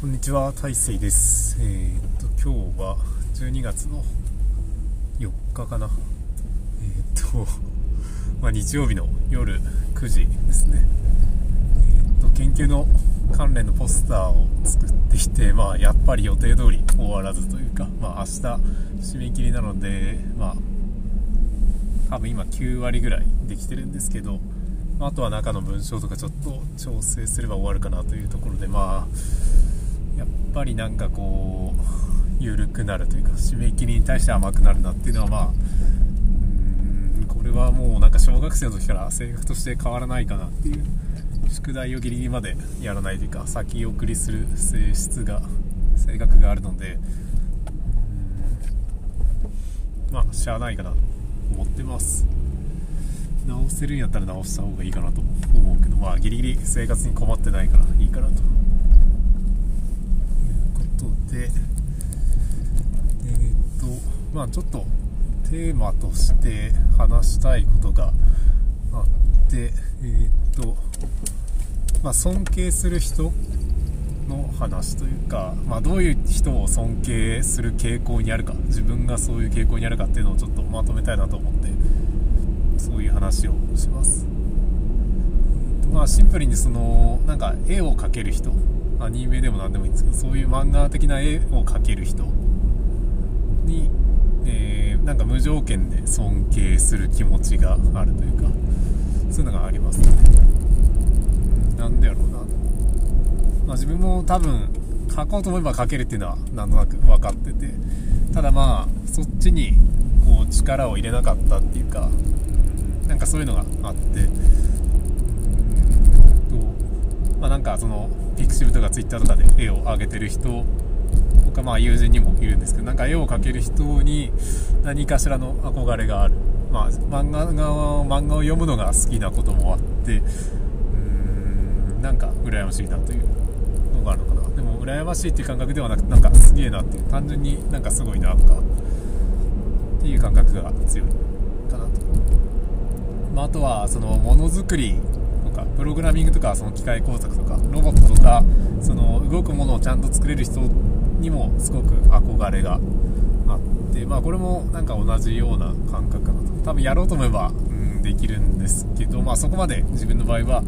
こんにちは、大勢です。えー、っと、今日は12月の4日かな。えー、っと、まあ、日曜日の夜9時ですね。えー、っと、研究の関連のポスターを作っていて、まあ、やっぱり予定通り終わらずというか、まあ、明日締め切りなので、まあ、多分今9割ぐらいできてるんですけど、まあとは中の文章とかちょっと調整すれば終わるかなというところで、まあ、やっぱりなんかこう、緩くなるというか、締め切りに対して甘くなるなっていうのは、まあ、これはもうなんか小学生の時から性格として変わらないかなっていう、宿題をギリギリまでやらないというか、先送りする性質が、性格があるので、まあ、しゃあないかなと思ってます。直せるんやったら直した方がいいかなと思うけどまあギリギリ生活に困ってないからいいかなとことでえーとまあちょっとテーマとして話したいことがあってえーとまあ尊敬する人の話というか、まあ、どういう人を尊敬する傾向にあるか自分がそういう傾向にあるかっていうのをちょっとまとめたいなと思ってそういう話をします。まあシンプルにそのなんか絵を描ける人アニメでも何でもいいんですけどそういう漫画的な絵を描ける人に、えーなんか無条件で尊敬する気持ちがあるというかそういうのがありますね。なんでやろうな。まあ、自分も多分書こうと思えば書けるっていうのはなんとなく分かっててただまあそっちにこう力を入れなかったっていうかなんかそういうのがあってうんとまあなんかそのピクシブとかツイッターとかで絵を上げてる人とかまあ友人にもいるんですけどなんか絵を描ける人に何かしらの憧れがある。まあ漫画が漫画を読むのが好きなこともあってうーんなんか羨ましいなというのがあるのかな。でも羨ましいっていう感覚ではなくてなんかすげえなっていう単純になんかすごいなとかっていう感覚が強いかなと、まあ、あとはそのものづくりプログラミングとかその機械工作とかロボットとかその動くものをちゃんと作れる人にもすごく憧れがあってまあこれもなんか同じような感覚かなと。多分やろうと思えば、うん、できるんですけどまあそこまで自分の場合は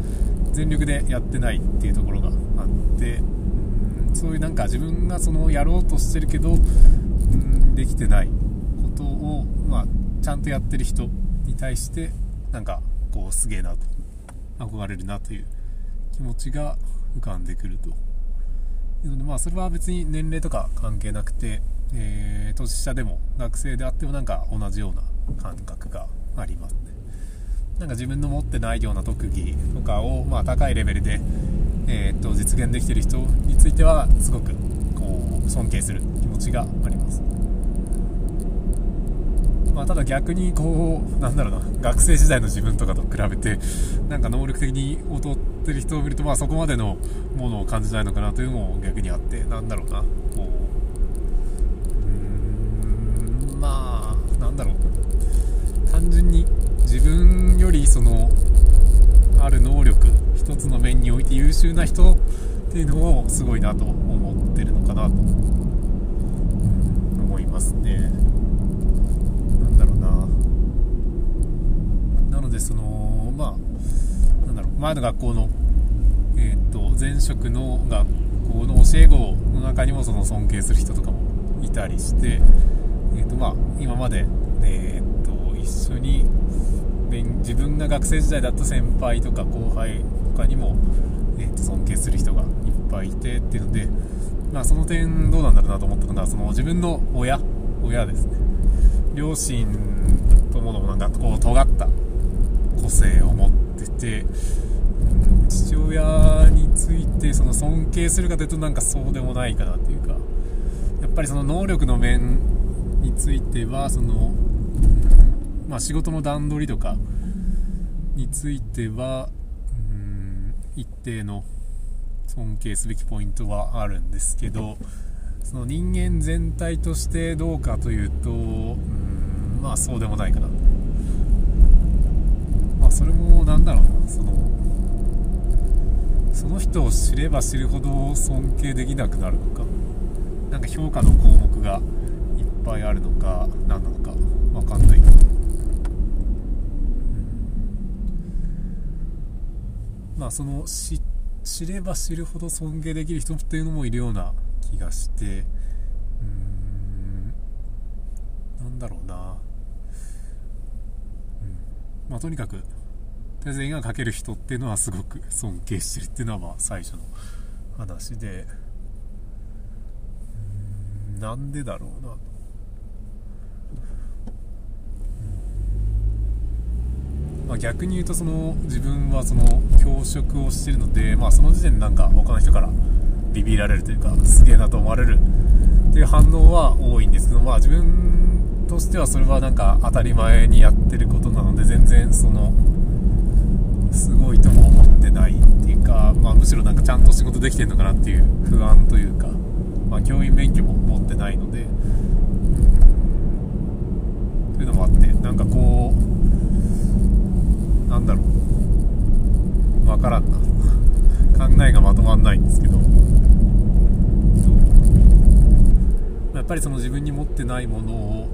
全力でやってないっていうところがあってうんそういうなんか自分がそのやろうとしてるけどうんできてないことを、まあ、ちゃんとやってる人に対してなんかこうすげえなと。憧れるなという気持ちが浮かんでくると。いうのでまあそれは別に年齢とか関係なくて、えー年下でも学生であってもなんか同じような感覚がありますね。なんか自分の持ってないような特技とかを、まあ、高いレベルで、えー、と実現できてる人についてはすごくこう尊敬する気持ちがあります、まあ、ただ逆にこうなんだろうな学生時代の自分とかと比べてなんか能力的に劣ってる人を見ると、まあ、そこまでのものを感じないのかなというのも逆にあってなんだろうなこううーんまあなんだろう。単純に自分よりそのある能力一つの面において優秀な人っていうのをすごいなと思ってるのかなと思いますねなんだろうななのでそのまあなんだろう前の学校のえーっと前職の学校の教え子の中にもその尊敬する人とかもいたりしてえーっとまあ今までえーっと一緒に自分が学生時代だった先輩とか後輩とかにも、えーと尊敬する人がいっぱいいてっていうので、まあ、その点どうなんだろうなと思ったのがその自分の親親ですね。両親とものもなんかこう尖った個性を持ってて父親についてその尊敬するかというとなんかそうでもないかなというかやっぱりその能力の面についてはそのまあ、仕事の段取りとかについてはうん一定の尊敬すべきポイントはあるんですけどその人間全体としてどうかというとうんまあそうでもないかなまあそのその人を知れば知るほど尊敬できなくなるのか？なんか評価の項目がいっぱいあるのか何なのか分かんないけど、うん。まあその知知れば知るほど尊敬できる人っていうのもいるような気がして。うん。なんだろうな、うん。まあ、とにかくとりあえず絵が描ける人っていうのはすごく尊敬してるっていうのはまあ最初の話で。なんでだろうな。とまあ、逆に言うとその自分はその教職をしてるので、まあ、その時点でなんか他の人からビビられるというかすげえなと思われるっていう反応は多いんですけど、まあ、自分としてはそれはなんか当たり前にやってることなので全然そのすごいとも思ってないっていうか、まあ、むしろなんかちゃんと仕事できてるのかなっていう不安というか、まあ、教員免許も持ってないのでというのもあってなんかこうなんだろうわからんな。考えがまとまんないんですけど。やっぱりその自分に持ってないものを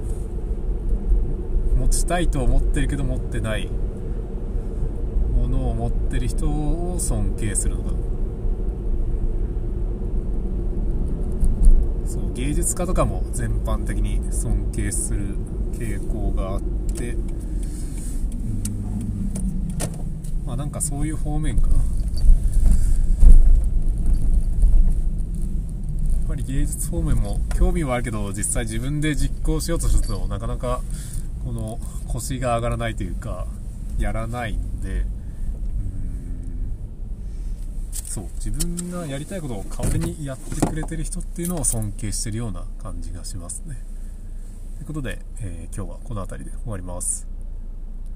持ちたいと思ってるけど持ってない。持ってる人を尊敬するのがそう芸術家とかも全般的に尊敬する傾向があって。まあなんかそういう方面かな。やっぱり芸術方面も興味はあるけど実際自分で実行しようとするとなかなかこの腰が上がらないというかやらないんで。そう自分がやりたいことを代わりにやってくれてる人っていうのを尊敬してるような感じがしますね。ということで、えー、今日はこの辺りで終わります。